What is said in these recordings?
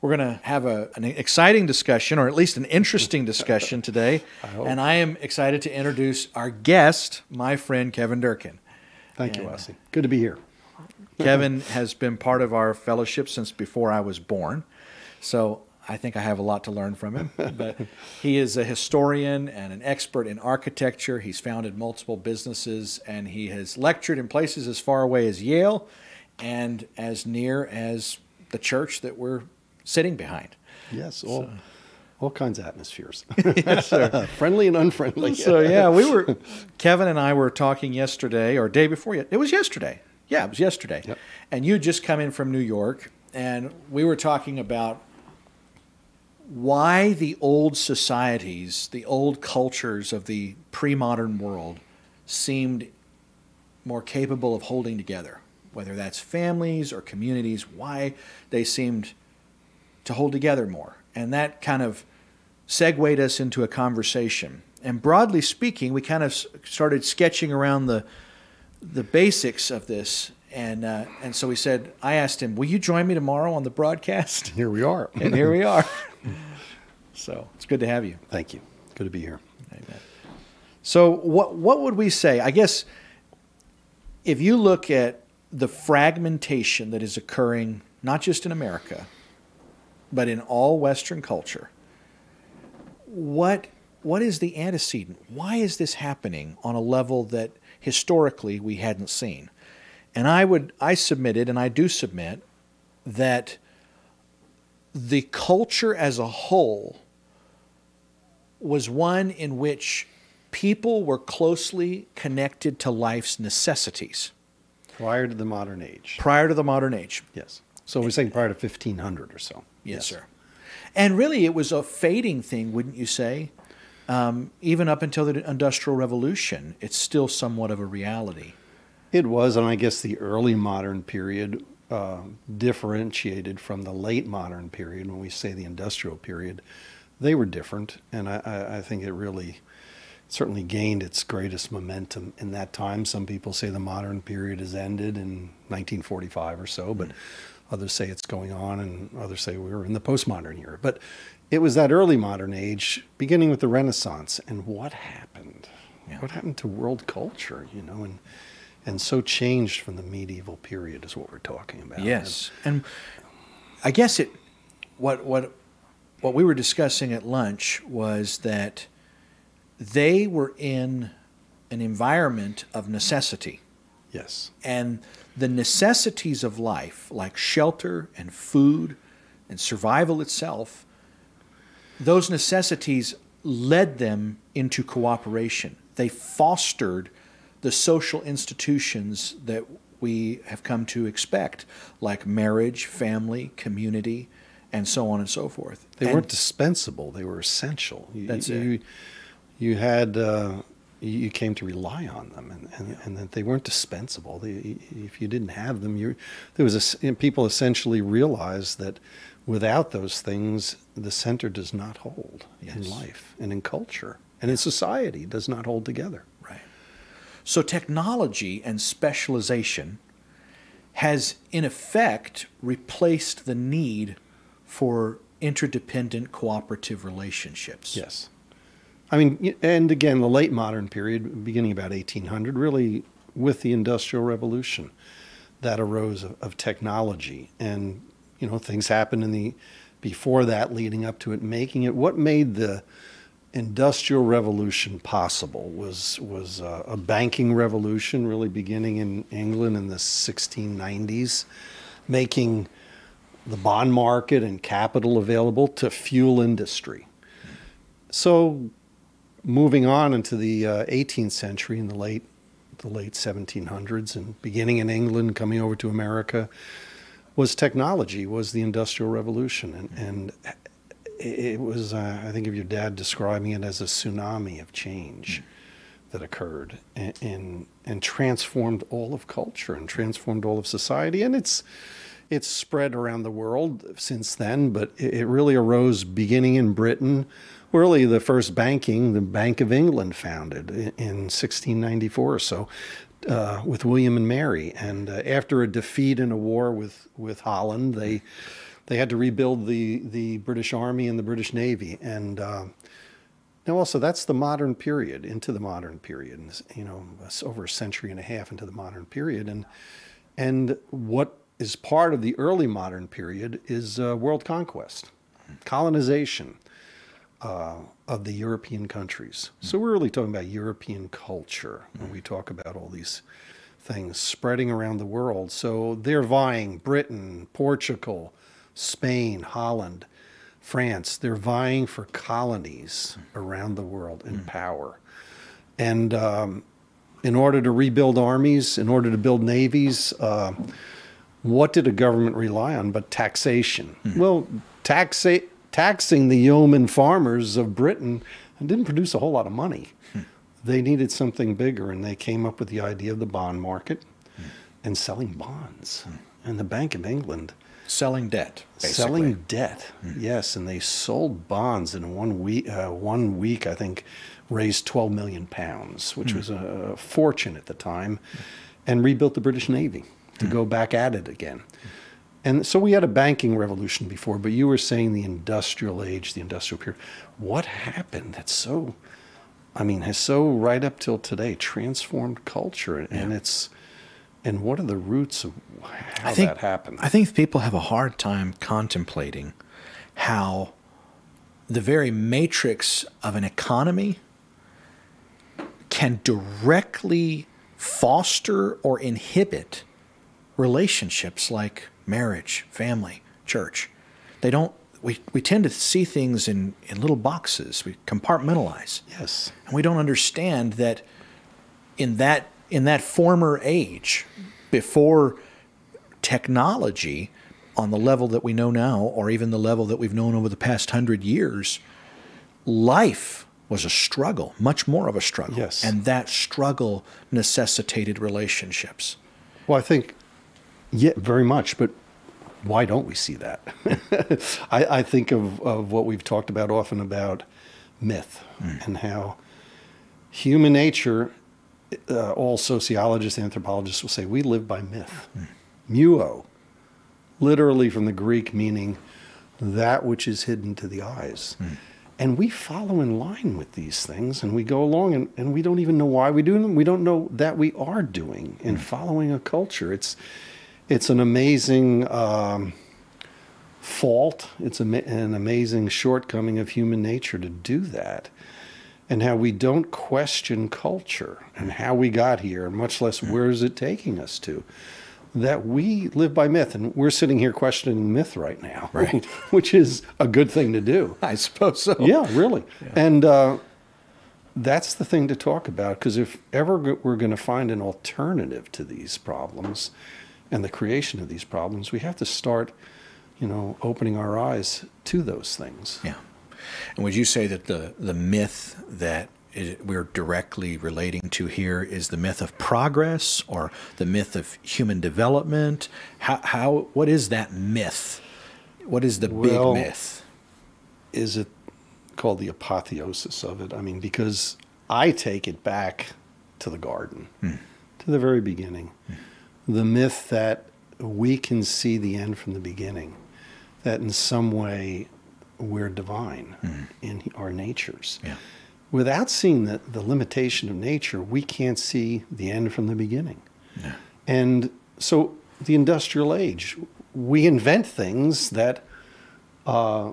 we're going to have a, an exciting discussion, or at least an interesting discussion today. I and I am excited to introduce our guest, my friend Kevin Durkin. Thank and, you, Wesley. Good to be here. Kevin has been part of our fellowship since before I was born. So I think I have a lot to learn from him. But he is a historian and an expert in architecture. He's founded multiple businesses and he has lectured in places as far away as Yale and as near as the church that we're sitting behind. Yes, all, so. all kinds of atmospheres. yes, Friendly and unfriendly. so yeah, we were Kevin and I were talking yesterday or day before. It was yesterday. Yeah, it was yesterday. Yep. And you just come in from New York and we were talking about why the old societies, the old cultures of the pre modern world seemed more capable of holding together, whether that's families or communities, why they seemed to hold together more. And that kind of segued us into a conversation. And broadly speaking, we kind of started sketching around the, the basics of this and uh, and so we said, I asked him, "Will you join me tomorrow on the broadcast?" Here we are, and here we are. so it's good to have you. Thank you. Good to be here. Amen. So what what would we say? I guess if you look at the fragmentation that is occurring not just in America, but in all Western culture, what what is the antecedent? Why is this happening on a level that historically we hadn't seen? And I would I submitted and I do submit that the culture as a whole was one in which people were closely connected to life's necessities. Prior to the modern age. Prior to the modern age. Yes. So we're saying prior to 1500 or so. Yes, yes. sir. And really, it was a fading thing, wouldn't you say? Um, even up until the Industrial Revolution, it's still somewhat of a reality. It was, and I guess the early modern period uh, differentiated from the late modern period. When we say the industrial period, they were different, and I, I think it really certainly gained its greatest momentum in that time. Some people say the modern period has ended in 1945 or so, but mm-hmm. Others say it's going on, and others say we're in the postmodern era. But it was that early modern age, beginning with the Renaissance, and what happened? Yeah. What happened to world culture? You know, and and so changed from the medieval period is what we're talking about. Yes, and I guess it what what what we were discussing at lunch was that they were in an environment of necessity. Yes. And the necessities of life, like shelter and food and survival itself, those necessities led them into cooperation. They fostered the social institutions that we have come to expect, like marriage, family, community, and so on and so forth. They and weren't dispensable; they were essential. You, that's you, it. You had uh, you came to rely on them, and, and, yeah. and that they weren't dispensable. They, if you didn't have them, you there was a, people essentially realized that without those things, the center does not hold yes. in life and in culture and in society does not hold together. Right. So technology and specialization has, in effect, replaced the need for interdependent cooperative relationships. Yes. I mean, and again, the late modern period, beginning about 1800, really with the Industrial Revolution, that arose of, of technology. And, you know, things happened in the, before that, leading up to it, making it, what made the, industrial revolution possible was was uh, a banking revolution really beginning in England in the 1690s making the bond market and capital available to fuel industry so moving on into the uh, 18th century in the late the late 1700s and beginning in England coming over to America was technology was the industrial revolution and, and it was, uh, I think, of your dad describing it as a tsunami of change that occurred and, and, and transformed all of culture and transformed all of society. And it's it's spread around the world since then, but it, really arose beginning in Britain. Really, the first banking, the Bank of England, founded in, in 1694 or so. Uh, with William and Mary, and uh, after a defeat in a war with with Holland, they they had to rebuild the the British Army and the British Navy, and um, now also that's the modern period into the modern period. You know, over a century and a half into the modern period, and and what is part of the early modern period is uh, world conquest, colonization uh, of the European countries. So we're really talking about European culture when we talk about all these things spreading around the world. So they're vying Britain, Portugal, Spain, Holland, France. They're vying for colonies around the world in power. And um, in order to rebuild armies, in order to build navies, uh, what did a government rely on but taxation? Hmm. Well, taxa- taxing the yeoman farmers of Britain didn't produce a whole lot of money. Hmm. They needed something bigger, and they came up with the idea of the bond market hmm. and selling bonds. And the Bank of England Selling debt, basically. selling debt, yes, and they sold bonds in one week. Uh, one week, I think, raised 12 million pounds, which was a fortune at the time, and rebuilt the British Navy to go back at it again. And so we had a banking revolution before, but you were saying the industrial age, the industrial period. What happened that's so, I mean, has so right up till today transformed culture, and it's, and what are the roots of how think, that happened? I think people have a hard time contemplating how the very matrix of an economy can directly foster or inhibit relationships like marriage, family, church. They don't we, we tend to see things in, in little boxes. We compartmentalize. yes. And we don't understand that in that in that former age, before technology on the level that we know now, or even the level that we've known over the past hundred years, life was a struggle, much more of a struggle. Yes. And that struggle necessitated relationships. Well, I think, yeah, very much. But why don't we see that? I, I think of, of what we've talked about often about myth hmm. and how human nature, uh, all sociologists, anthropologists will say we live by myth. Hmm. Muo, literally from the Greek meaning that which is hidden to the eyes. Hmm. And we follow in line with these things and we go along and, and we don't even know why we do them. We don't know that we are doing in following a culture. It's, it's an amazing um, fault, it's an amazing shortcoming of human nature to do that. And how we don't question culture and how we got here, much less where is it taking us to that we live by myth and we're sitting here questioning myth right now Right. which is a good thing to do I suppose so. yeah really and uh, that's the thing to talk about because if ever we're going to find an alternative to these problems and the creation of these problems we have to start you know opening our eyes to those things Yeah. And would you say that the, the myth that we're directly relating to here is the myth of progress or the myth of human development? How, how what is that myth? What is the Well, big myth? is it called the apotheosis of it? I mean, because I take it back to the garden, hmm. to the very beginning. Hmm. The myth that we can see the end from the beginning, that in some way we're divine hmm. in our natures. Yeah. Without seeing the, the limitation of nature, we can't see the end from the beginning. Yeah. And so the industrial age, we invent things that uh,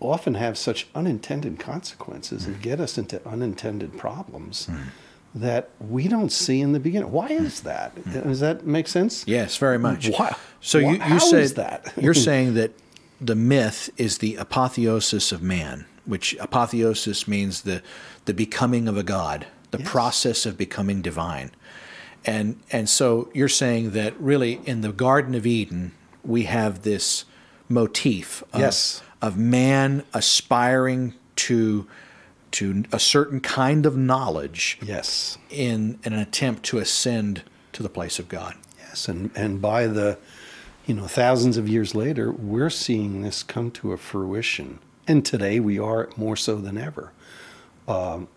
often have such unintended consequences and hmm. get us into unintended problems hmm. That we don't see in the beginning. Why is that? Does that make sense? Yes, very much. Why- So why- you, you said that? you're saying that the myth is the apotheosis of man, which apotheosis means the the becoming of a god, the Yes. process of becoming divine. And and so you're saying that really in the Garden of Eden we have this motif of, Yes. of man aspiring to to a certain kind of knowledge Yes. in, in an attempt to ascend to the place of God. Yes, and and by the, you know, thousands of years later, we're seeing this come to a fruition, and today we are more so than ever, um,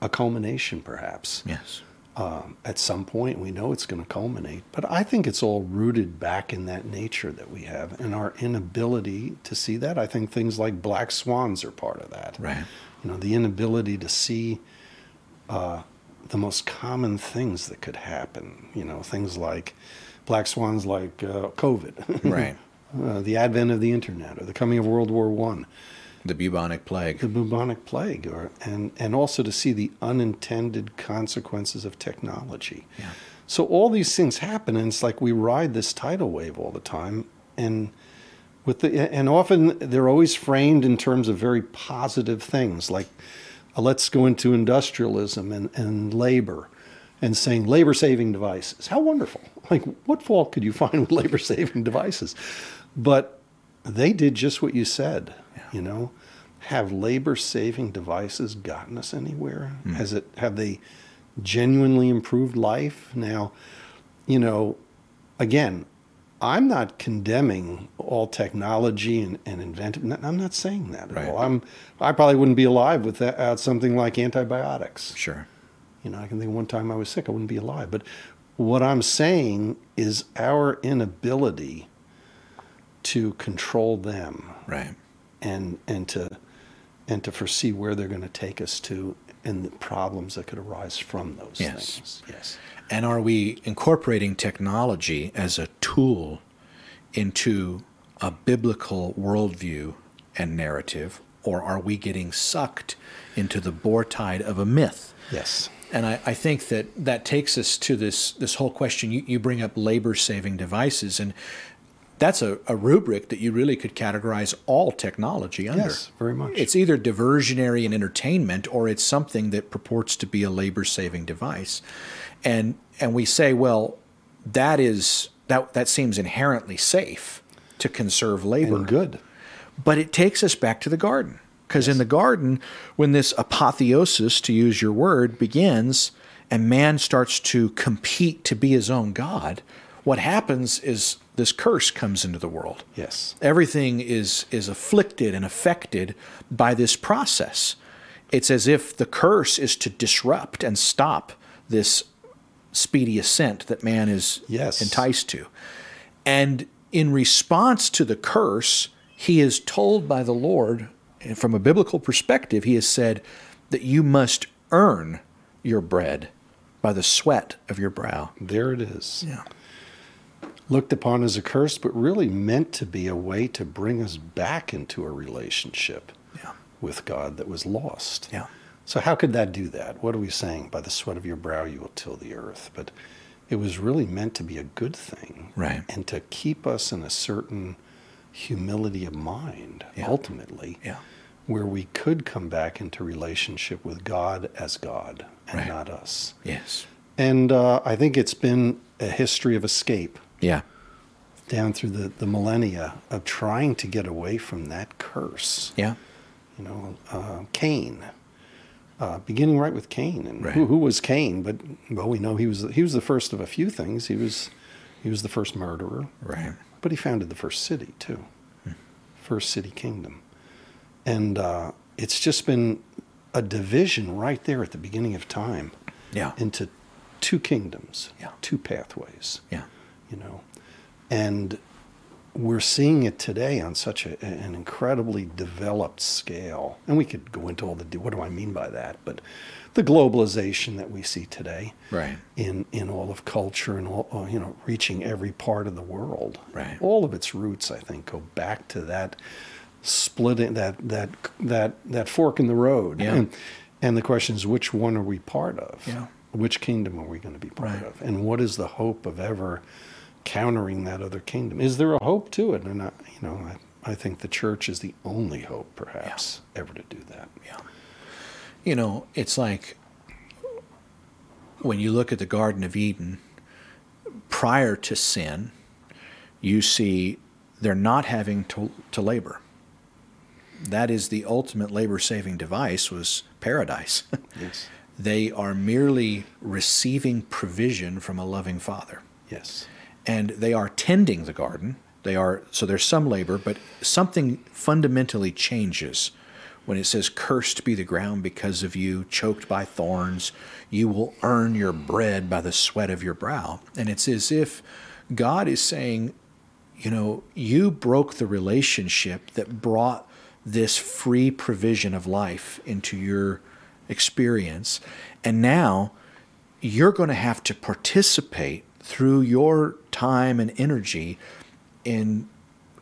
a culmination, perhaps, Yes. um, at some point. We know it's going to culminate, but I think it's all rooted back in that nature that we have and our inability to see that. I think things like black swans are part of that. Right. You know, the inability to see uh, the most common things that could happen. You know, things like black swans, like uh, COVID, Right. uh, the advent of the internet, or the coming of World War One The bubonic plague. the bubonic plague, or and and also to see the unintended consequences of technology. Yeah. So all these things happen, and it's like we ride this tidal wave all the time, and with the and often they're always framed in terms of very positive things, like uh, let's go into industrialism and, and labor, and saying labor saving devices. How wonderful! Like what fault could you find with labor saving devices? But they did just what you said. You know, have labor saving devices gotten us anywhere? Has it have they genuinely improved life? Now, you know, again, I'm not condemning all technology and, and inventive. I'm not saying that at Right. all. I'm I probably wouldn't be alive without uh, something like antibiotics. Sure. You know, I can think one time I was sick, I wouldn't be alive. But what I'm saying is our inability to control them Right. and and to and to foresee where they're going to take us to and the problems that could arise from those Yes. things. Yes. And are we incorporating technology as a tool into a biblical worldview and narrative, or are we getting sucked into the bore tide of a myth? Yes. And I, I think that that takes us to this this whole question. You, you bring up labor saving devices, and that's a, a rubric that you really could categorize all technology under. Yes, very much. It's either diversionary and entertainment, or it's something that purports to be a labor saving device. And and we say, well, that is that that seems inherently safe to conserve labor. And good. But it takes us back to the garden. Because in the garden, when this apotheosis, to use your word, begins and man starts to compete to be his own God, what happens is this curse comes into the world. Yes. Everything is, is afflicted and affected by this process. It's as if the curse is to disrupt and stop this speedy ascent that man is Yes. enticed to. And in response to the curse, he is told by the Lord, and from a biblical perspective, he has said that you must earn your bread by the sweat of your brow. There it is. Yeah. Looked upon as a curse, but really meant to be a way to bring us back into a relationship Yeah. with God that was lost. Yeah. So how could that do that? What are we saying? By the sweat of your brow you will till the earth. But it was really meant to be a good thing. Right. And to keep us in a certain humility of mind, Yeah. ultimately, Yeah. where we could come back into relationship with God as God and Right. not us. Yes. And uh, I think it's been a history of escape Yeah. down through the, the millennia of trying to get away from that curse. Yeah. You know, uh, Cain, uh, beginning right with Cain, and Right. who, who was Cain? But well, we know he was he was the first of a few things. He was he was the first murderer, Right. but he founded the first city too, first city kingdom, and uh, it's just been a division right there at the beginning of time Yeah. into two kingdoms, Yeah. two pathways Yeah. you know and we're seeing it today on such a, an incredibly developed scale and we could go into all the what do i mean by that but the globalization that we see today Right. in in all of culture and all uh, you know reaching every part of the world Right. all of its roots i think go back to that splitting that that that that fork in the road Yeah. and, and the question is which one are we part of Yeah. which kingdom are we going to be part Right. of and what is the hope of ever countering that other kingdom. Is there a hope to it? And I, you know I, I think the church is the only hope perhaps ever to do that. Yeah. You know, it's like when you look at the Garden of Eden, prior to sin, you see they're not having to, to labor. That is the ultimate labor saving device was paradise. yes. They are merely receiving provision from a loving father. Yes and they are tending the garden. They are so there's some labor, but something fundamentally changes when it says, Cursed be the ground because of you, choked by thorns, you will earn your bread by the sweat of your brow. And it's as if God is saying, You know, you broke the relationship that brought this free provision of life into your experience. And now you're going to have to participate through your time and energy in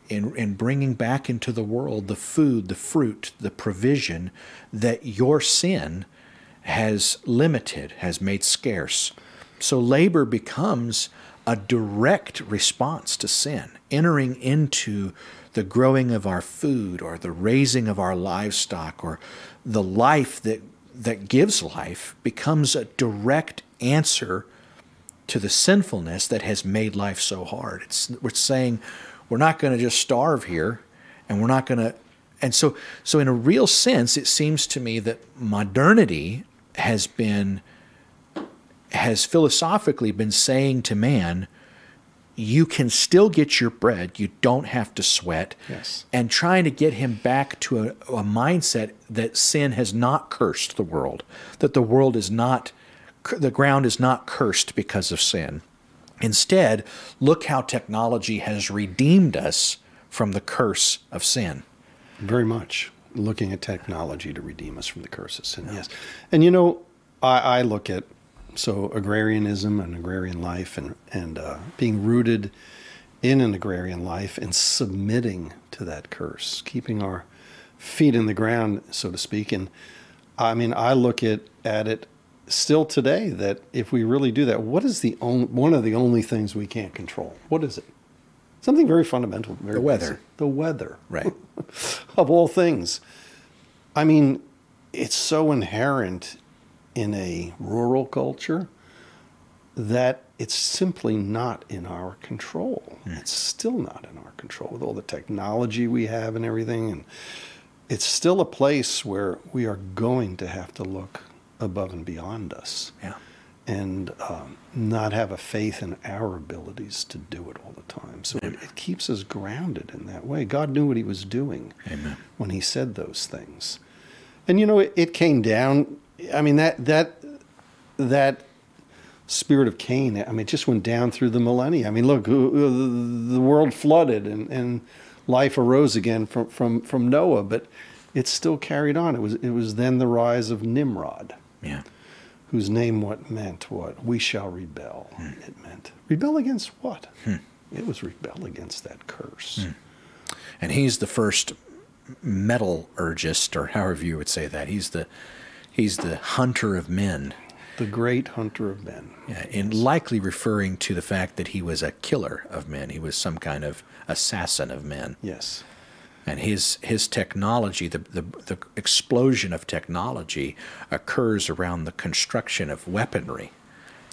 in, in bringing back into the world the food, the fruit, the provision that your sin has limited, has made scarce. So labor becomes a direct response to sin, entering into the growing of our food or the raising of our livestock or the life that that gives life becomes a direct answer to the sinfulness that has made life so hard. It's we're saying we're not going to just starve here and we're not going to and so so in a real sense it seems to me that modernity has been has philosophically been saying to man you can still get your bread. You don't have to sweat. Yes. And trying to get him back to a, a, mindset that sin has not cursed the world, that the world is not, the ground is not cursed because of sin. Instead, look how technology has redeemed us from the curse of sin. Very much. Looking at technology to redeem us from the curse of sin, yes. And you know, I, I look at so agrarianism and agrarian life and, and uh, being rooted in an agrarian life and submitting to that curse, keeping our feet in the ground, so to speak. And I mean, I look at, at it still today that if we really do that, what is the only, one of the only things we can't control? What is it? Something very fundamental. Very the weather. Basic. The weather. Right. of all things. I mean, it's so inherent in a rural culture that it's simply not in our control. Mm. It's still not in our control with all the technology we have and everything. And it's still a place where we are going to have to look above and beyond us. Yeah. And um, not have a faith in our abilities to do it all the time. So it, it, keeps us grounded in that way. God knew what He was doing Amen. when He said those things. And you know, it, it came down I mean that that that spirit of Cain. I mean, it just went down through the millennia. I mean, look, the world flooded and, and life arose again from, from, from Noah, but it still carried on. It was it was then the rise of Nimrod. Yeah. Whose name what meant what? We shall rebel. Hmm. It meant rebel against what? Hmm. It was rebel against that curse. Hmm. And he's the first metallurgist, or however you would say that. He's the He's the hunter of men. The great hunter of men. Yeah, and likely referring to the fact that he was a killer of men. He was some kind of assassin of men. Yes. And his his technology, the, the, the explosion of technology, occurs around the construction of weaponry.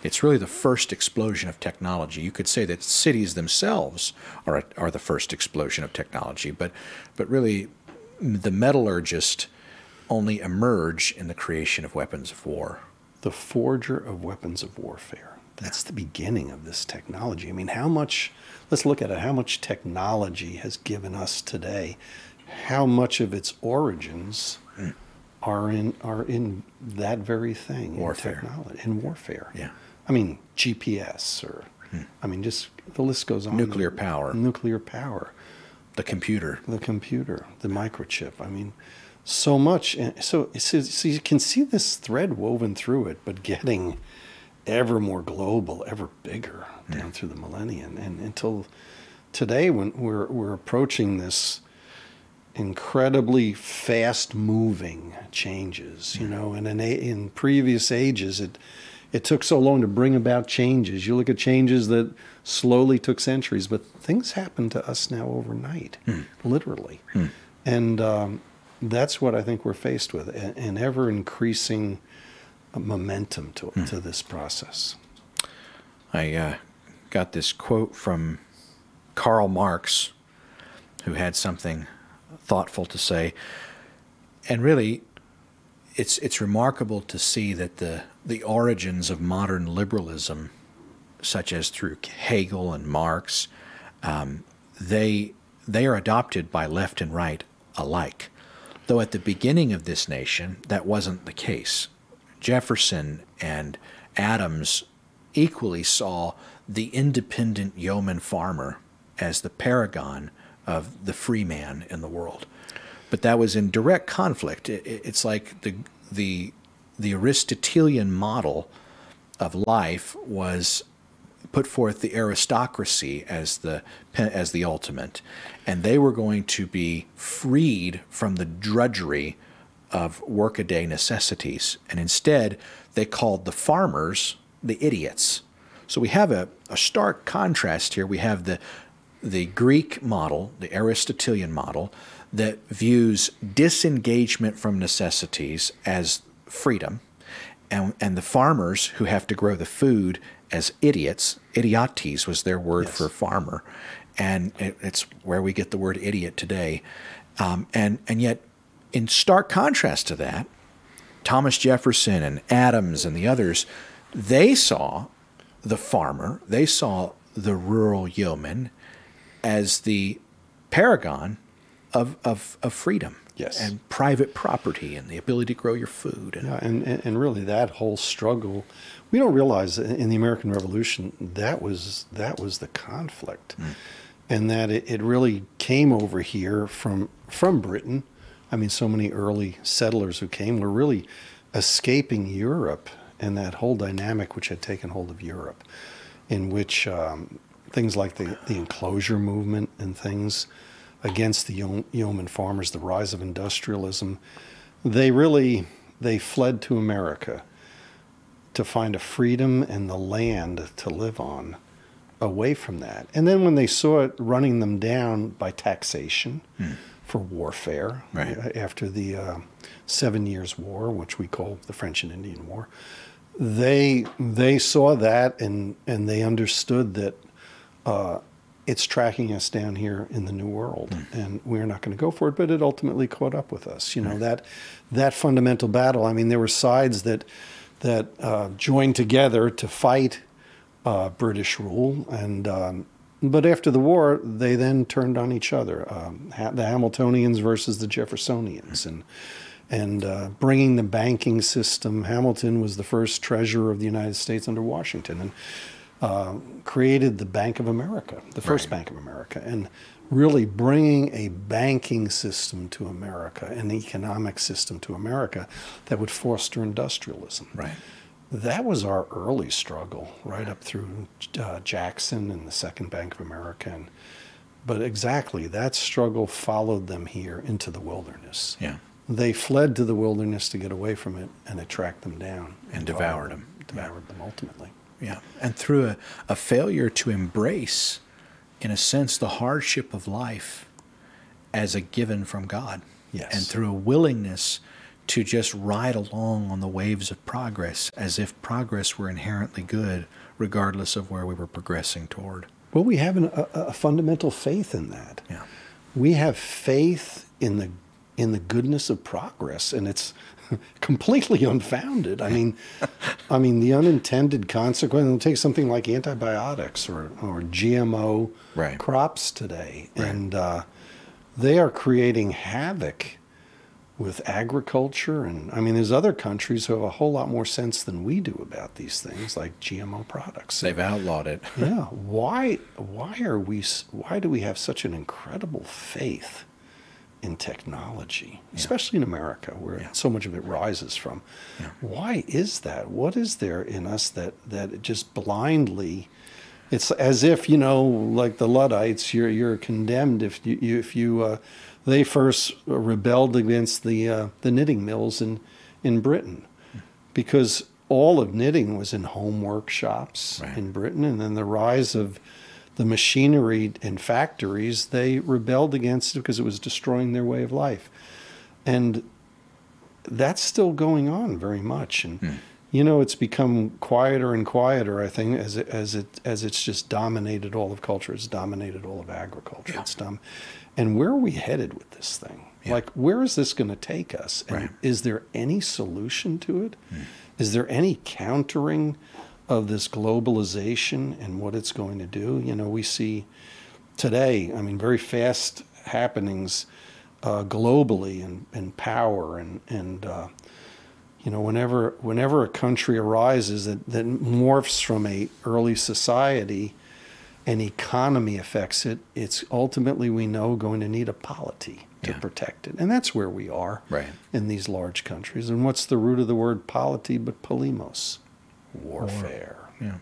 It's really the first explosion of technology. You could say that cities themselves are, are the first explosion of technology, but, but really the metallurgist only emerge in the creation of weapons of war. The forger of weapons of warfare. That's the beginning of this technology. I mean, how much, let's look at it, how much technology has given us today, how much of its origins are in are in that very thing warfare. in technology in warfare. Yeah. I mean, GPS or mm. I mean just the list goes on. Nuclear power. Nuclear power. The computer. The computer, the microchip. I mean, so much. And so, so, so you can see this thread woven through it, but getting ever more global, ever bigger down yeah. through the millennium, and until today, when we're we're approaching this incredibly fast moving changes, you know, and in in previous ages it it took so long to bring about changes. You look at changes that slowly took centuries, but things happen to us now overnight, hmm. literally. Hmm. And um, that's what I think we're faced with an ever increasing momentum to, hmm. to this process. I uh, got this quote from Karl Marx, who had something thoughtful to say. And really, it's, it's remarkable to see that the, the origins of modern liberalism, such as through Hegel and Marx, um, they, they are adopted by left and right alike Though at the beginning of this nation, that wasn't the case. Jefferson and Adams equally saw the independent yeoman farmer as the paragon of the free man in the world. But that was in direct conflict. it's like the, the, the Aristotelian model of life was put forth the aristocracy as the as the ultimate, and they were going to be freed from the drudgery of workaday necessities, and instead they called the farmers the idiots. So we have a, a stark contrast here. We have the the Greek model, the Aristotelian model, that views disengagement from necessities as freedom, and, and the farmers who have to grow the food as idiots. Idiotes was their word yes. for farmer, and it, it's where we get the word idiot today. Um, and and yet, in stark contrast to that, Thomas Jefferson and Adams and the others, they saw the farmer, they saw the rural yeoman as the paragon of, of, of freedom yes. and private property and the ability to grow your food. And, yeah, and, and really that whole struggle, we don't realize in the American Revolution that was that was the conflict, mm. and that it, it really came over here from from Britain. I mean, so many early settlers who came were really escaping Europe and that whole dynamic which had taken hold of Europe, in which um, things like the, the enclosure movement and things against the yeoman farmers, the rise of industrialism, they really they fled to America to find a freedom and the land to live on away from that. And then when they saw it running them down by taxation hmm. For warfare right. Uh, after the uh, Seven Years' War, which we call the French and Indian War, they they saw that and and they understood that uh, it's tracking us down here in the new world, mm. and we're not going to go for it. But it ultimately caught up with us. You know mm. that that fundamental battle. I mean, there were sides that that uh, joined together to fight uh, British rule, and um, but after the war, they then turned on each other. Um, the Hamiltonians versus the Jeffersonians, and and uh, bringing the banking system. Hamilton was the first treasurer of the United States under Washington, and uh, created the Bank of America, the first right. Bank of America, and really bringing a banking system to America, and an economic system to America that would foster industrialism. Right. That was our early struggle, right up through uh, Jackson and the Second Bank of America. And, but exactly, that struggle followed them here into the wilderness. Yeah. They fled to the wilderness to get away from it, and it tracked them down and, and devoured them. Devoured yeah. them ultimately. Yeah. And through a, a failure to embrace, in a sense, the hardship of life as a given from God. Yes. And through a willingness to just ride along on the waves of progress as if progress were inherently good, regardless of where we were progressing toward. Well, we have an, a, a fundamental faith in that. Yeah. We have faith in the in the goodness of progress, and it's completely unfounded. I mean, I mean the unintended consequence. Take something like antibiotics or or GMO right. crops today, right. and uh, they are creating havoc with agriculture. And I mean, there's other countries who have a whole lot more sense than we do about these things, like GMO products. They've outlawed it. yeah. Why? Why are we? Why do we have such an incredible faith? in technology, yeah. especially in America, where yeah. so much of it rises from. Yeah. Why is that? What is there in us that that just blindly? It's as if you know, like the Luddites, you're you're condemned if you, you if you uh, they first rebelled against the uh, the knitting mills in in Britain, because all of knitting was in home workshops right. in Britain, and then the rise of the machinery in factories, they rebelled against it because it was destroying their way of life. And that's still going on very much. And, hmm. you know, it's become quieter and quieter, I think, as it, as it, as it's just dominated all of culture. It's dominated all of agriculture. Yeah. It's dom- and where are we headed with this thing? Yeah. Like, where is this going to take us? And right. is there any solution to it? Hmm. Is there any countering of this globalization and what it's going to do. You know, we see today, I mean, very fast happenings uh, globally and, and power and and uh, you know whenever whenever a country arises that, that morphs from a early society and economy affects it, it's ultimately we know going to need a polity to Yeah. protect it, and that's where we are Right. in these large countries. And what's the root of the word polity but polemos? Warfare. Yeah.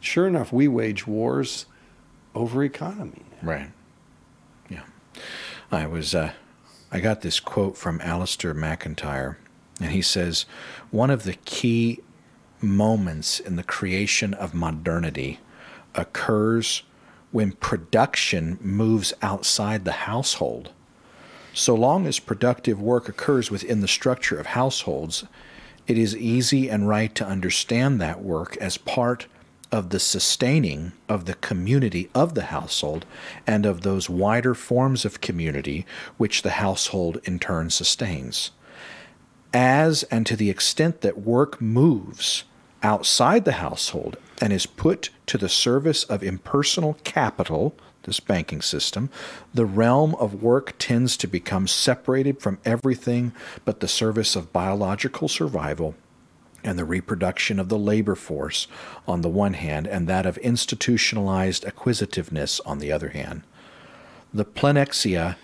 Sure enough, we wage wars over economy. now. Right. Yeah. I was uh, I got this quote from Alasdair MacIntyre, and he says one of the key moments in the creation of modernity occurs when production moves outside the household. So long as productive work occurs within the structure of households, it is easy and right to understand that work as part of the sustaining of the community of the household and of those wider forms of community which the household in turn sustains. As and to the extent that work moves outside the household and is put to the service of impersonal capital, this banking system, the realm of work tends to become separated from everything but the service of biological survival and the reproduction of the labor force on the one hand, and that of institutionalized acquisitiveness on the other hand. The pleonexia,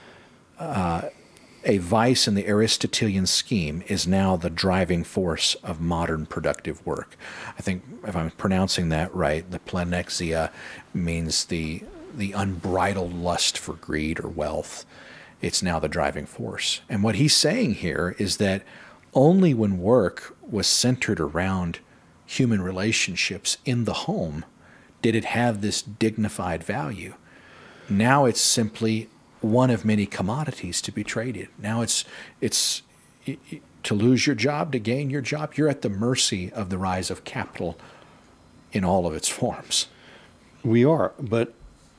uh, a vice in the Aristotelian scheme, is now the driving force of modern productive work. I think, if I'm pronouncing that right, the pleonexia means the the unbridled lust for greed or wealth. It's now the driving force. And what he's saying here is that only when work was centered around human relationships in the home did it have this dignified value. Now it's simply one of many commodities to be traded. Now it's it's i- i- to lose your job, to gain your job, you're at the mercy of the rise of capital in all of its forms. We are, but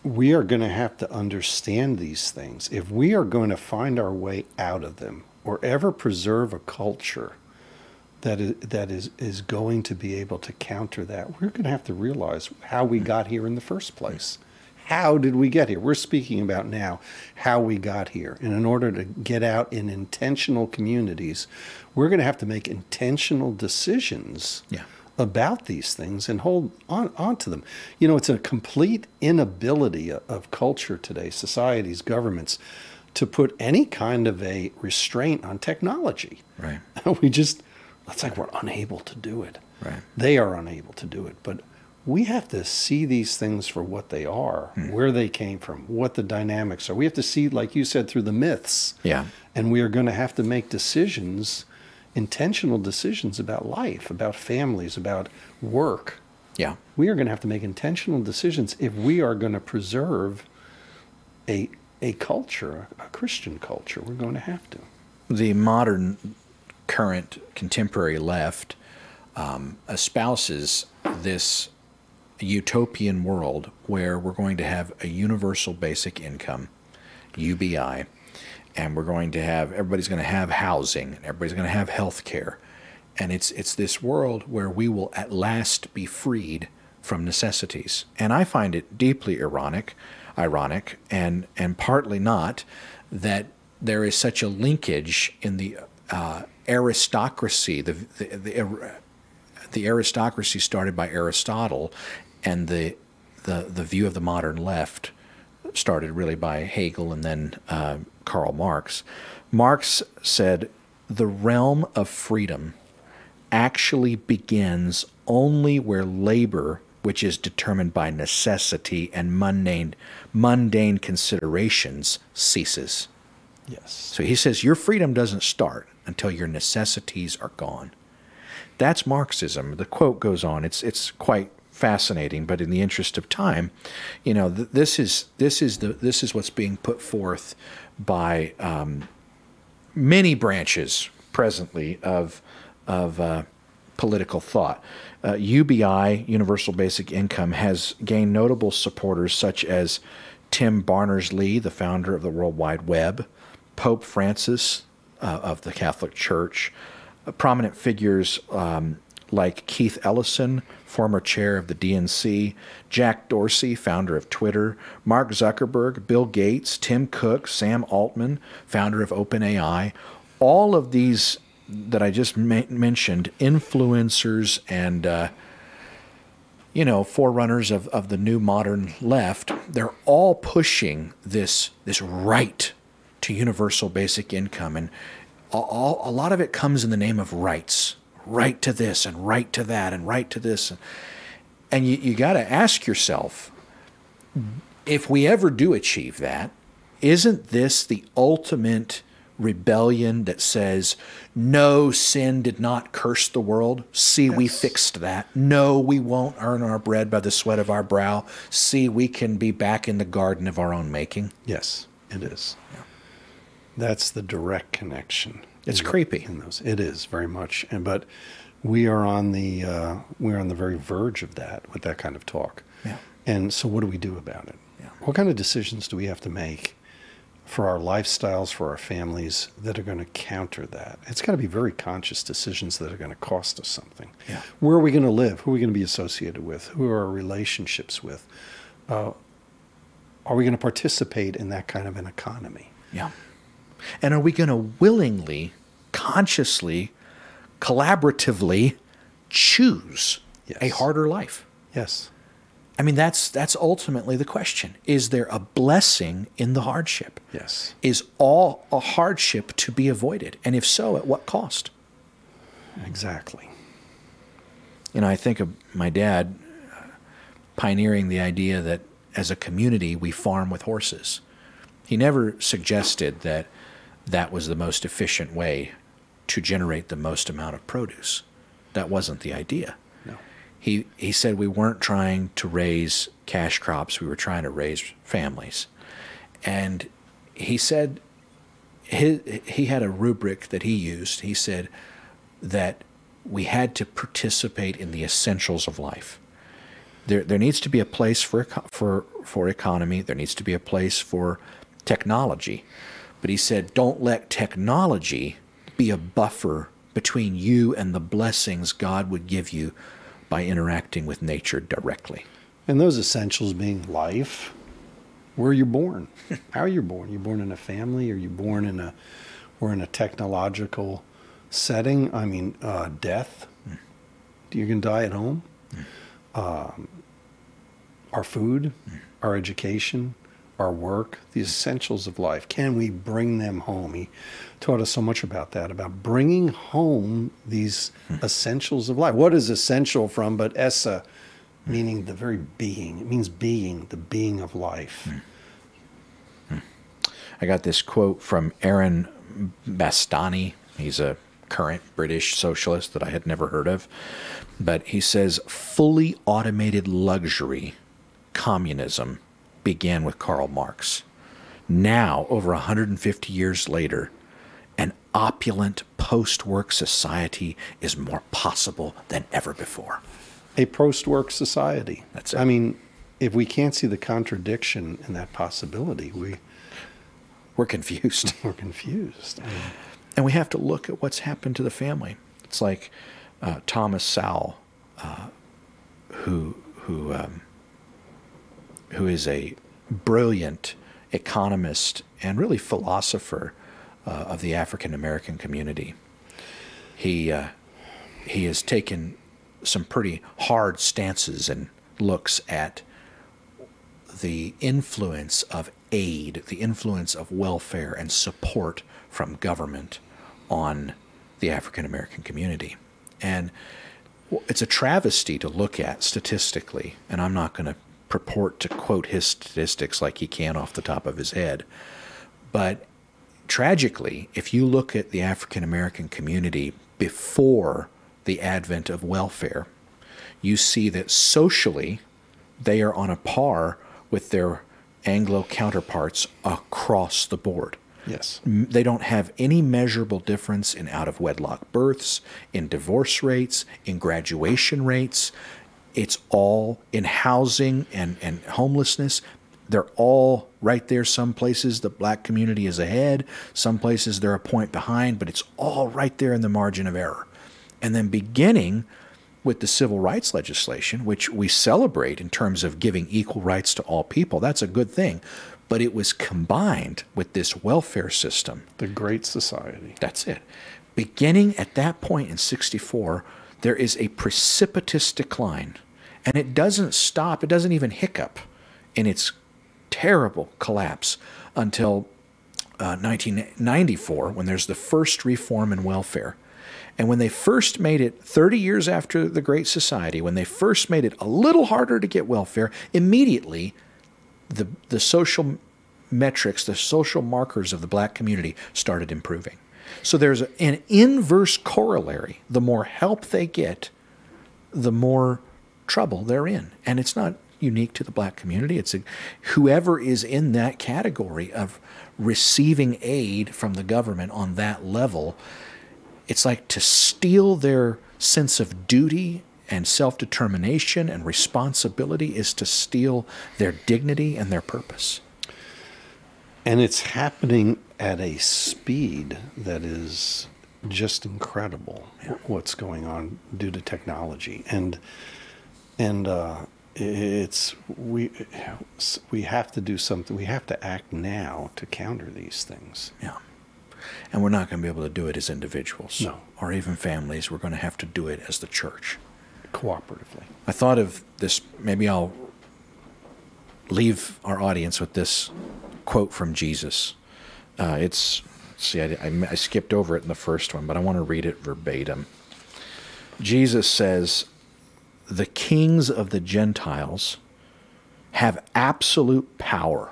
we are going to have to understand these things. If we are going to find our way out of them or ever preserve a culture that is, that is, is going to be able to counter that, we're going to have to realize how we got here in the first place. How did we get here? We're speaking about now how we got here. And in order to get out in intentional communities, we're going to have to make intentional decisions Yeah. about these things and hold on, on to them. You know, it's a complete inability of, of culture today, societies, governments, to put any kind of a restraint on technology. Right. we just, it's like we're unable to do it. Right. They are unable to do it. But we have to see these things for what they are, where they came from, what the dynamics are. We have to see, like you said, through the myths. Yeah. And we are going to have to make decisions, intentional decisions about life, about families, about work. Yeah. We are going to have to make intentional decisions if we are going to preserve a, a culture, a Christian culture. We're going to have to. the modern, current, contemporary left um, espouses this utopian world where we're going to have a universal basic income, UBI, and we're going to have everybody's going to have housing and everybody's going to have health care. And it's it's this world where we will at last be freed from necessities. And I find it deeply ironic, ironic, and and partly not, that there is such a linkage in the uh, aristocracy, the the, the the aristocracy started by Aristotle, and the the the view of the modern left started really by Hegel and then uh, Karl Marx. Marx said the realm of freedom actually begins only where labor, which is determined by necessity and mundane mundane considerations, ceases. Yes. So he says your freedom doesn't start until your necessities are gone. That's Marxism. The quote goes on. It's it's quite fascinating, but in the interest of time, you know, th- this is this is the this is what's being put forth by um, many branches presently of of uh, political thought. Uh, UBI, Universal Basic Income, has gained notable supporters such as Tim Berners Lee, the founder of the World Wide Web, Pope Francis uh, of the Catholic Church, uh, prominent figures um, like Keith Ellison, former chair of the DNC, Jack Dorsey, founder of Twitter, Mark Zuckerberg, Bill Gates, Tim Cook, Sam Altman, founder of OpenAI, all of these that I just mentioned, influencers and uh, you know forerunners of, of the new modern left, they're all pushing this this right to universal basic income, and all, a lot of it comes in the name of rights, right to this and right to that and right to this, and you, you got to ask yourself, if we ever do achieve that, isn't this the ultimate rebellion that says, No, sin did not curse the world. See, yes. we fixed that. No, we won't earn our bread by the sweat of our brow. See, we can be back in the garden of our own making. Yes, it is. Yeah. That's the direct connection. It's creepy. In those, it is very much. And but we are on the uh, we're on the very verge of that with that kind of talk. Yeah. And so, what do we do about it? Yeah. What kind of decisions do we have to make for our lifestyles, for our families that are going to counter that. It's got to be very conscious decisions that are going to cost us something. Yeah. Where are we going to live? Who are we going to be associated with? Who are our relationships with? Uh, are we going to participate in that kind of an economy? Yeah. And are we going to willingly, consciously, collaboratively choose yes. a harder life? Yes. I mean, that's that's ultimately the question. Is there a blessing in the hardship? Yes. Is all a hardship to be avoided? And if so, at what cost? Exactly. You know, I think of my dad uh, pioneering the idea that as a community we farm with horses. He never suggested that that was the most efficient way to generate the most amount of produce. That wasn't the idea No. he he said we weren't trying to raise cash crops, we were trying to raise families. And he said his, he had a rubric that he used. He said that we had to participate in the essentials of life. There, there needs to be a place for, for, for economy. There needs to be a place for technology. But he said, don't let technology be a buffer between you and the blessings God would give you by interacting with nature directly. And those essentials being life, where you're born, how you're born. You're born in a family, or you're born in a, or in a technological setting. I mean, uh, death. Mm. You can die at home. Mm. Um, our food, mm. our education, our work, the essentials of life. Can we bring them home? He taught us so much about that, about bringing home these hmm. essentials of life. What is essential from but essa, meaning the very being? It means being, the being of life. Hmm. Hmm. I got this quote from Aaron Bastani. He's a current British socialist that I had never heard of. But he says, fully automated luxury, communism, began with Karl Marx. Now, over 150 years later, an opulent post work society is more possible than ever before. A post work society. That's it. I mean, if we can't see the contradiction in that possibility, we we're confused. We're confused. I mean, and we have to look at what's happened to the family. It's like uh, Thomas Sowell, uh, who who um, who is a brilliant economist and really philosopher uh, of the African American community. He uh, he has taken some pretty hard stances and looks at the influence of aid, the influence of welfare and support from government on the African American community. And it's a travesty to look at statistically, and I'm not going to purport to quote his statistics like he can off the top of his head. But tragically, if you look at the African American community before the advent of welfare, you see that socially they are on a par with their Anglo counterparts across the board. Yes. They don't have any measurable difference in out of wedlock births, in divorce rates, in graduation rates, it's all in housing and, and homelessness. They're all right there. Some places the black community is ahead, some places they're a point behind, but it's all right there in the margin of error. And then beginning with the civil rights legislation, which we celebrate in terms of giving equal rights to all people. That's a good thing. But it was combined with this welfare system. The Great Society. That's it. Beginning at that point in 64, there is a precipitous decline. And it doesn't stop, it doesn't even hiccup in its terrible collapse until uh, 1994 when there's the first reform in welfare. And when they first made it 30 years after the Great Society, when they first made it a little harder to get welfare, immediately the, the social metrics, the social markers of the black community started improving. So there's an inverse corollary. The more help they get, the more trouble they're in. And it's not unique to the black community. It's a, whoever is in that category of receiving aid from the government on that level it's like to steal their sense of duty and self determination and responsibility is to steal their dignity and their purpose. And it's happening at a speed that is just incredible yeah. what's going on due to technology and and uh, it's we we have to do something we have to act now to counter these things yeah and we're not going to be able to do it as individuals no. or even families. We're going to have to do it as the church. Cooperatively. I thought of this, maybe I'll leave our audience with this quote from Jesus. Uh, it's, see, I, I, I skipped over it in the first one, but I want to read it verbatim. Jesus says, The kings of the Gentiles have absolute power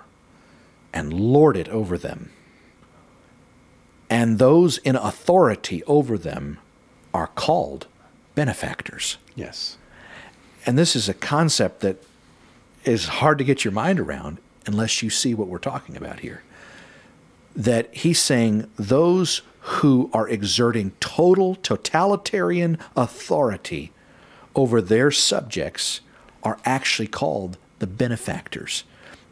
and lord it over them and those in authority over them are called benefactors. Yes. And this is a concept that is hard to get your mind around unless you see what we're talking about here. That he's saying those who are exerting total totalitarian authority over their subjects are actually called the benefactors.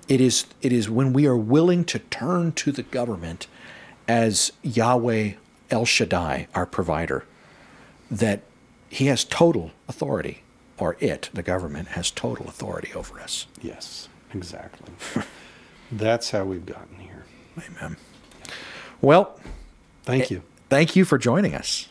It is, it is when we are willing to turn to the government as Yahweh El Shaddai, our provider, that he has total authority, or it, the government, has total authority over us. Yes, exactly. That's how we've gotten here. Amen. Well, thank eh, you. Thank you for joining us.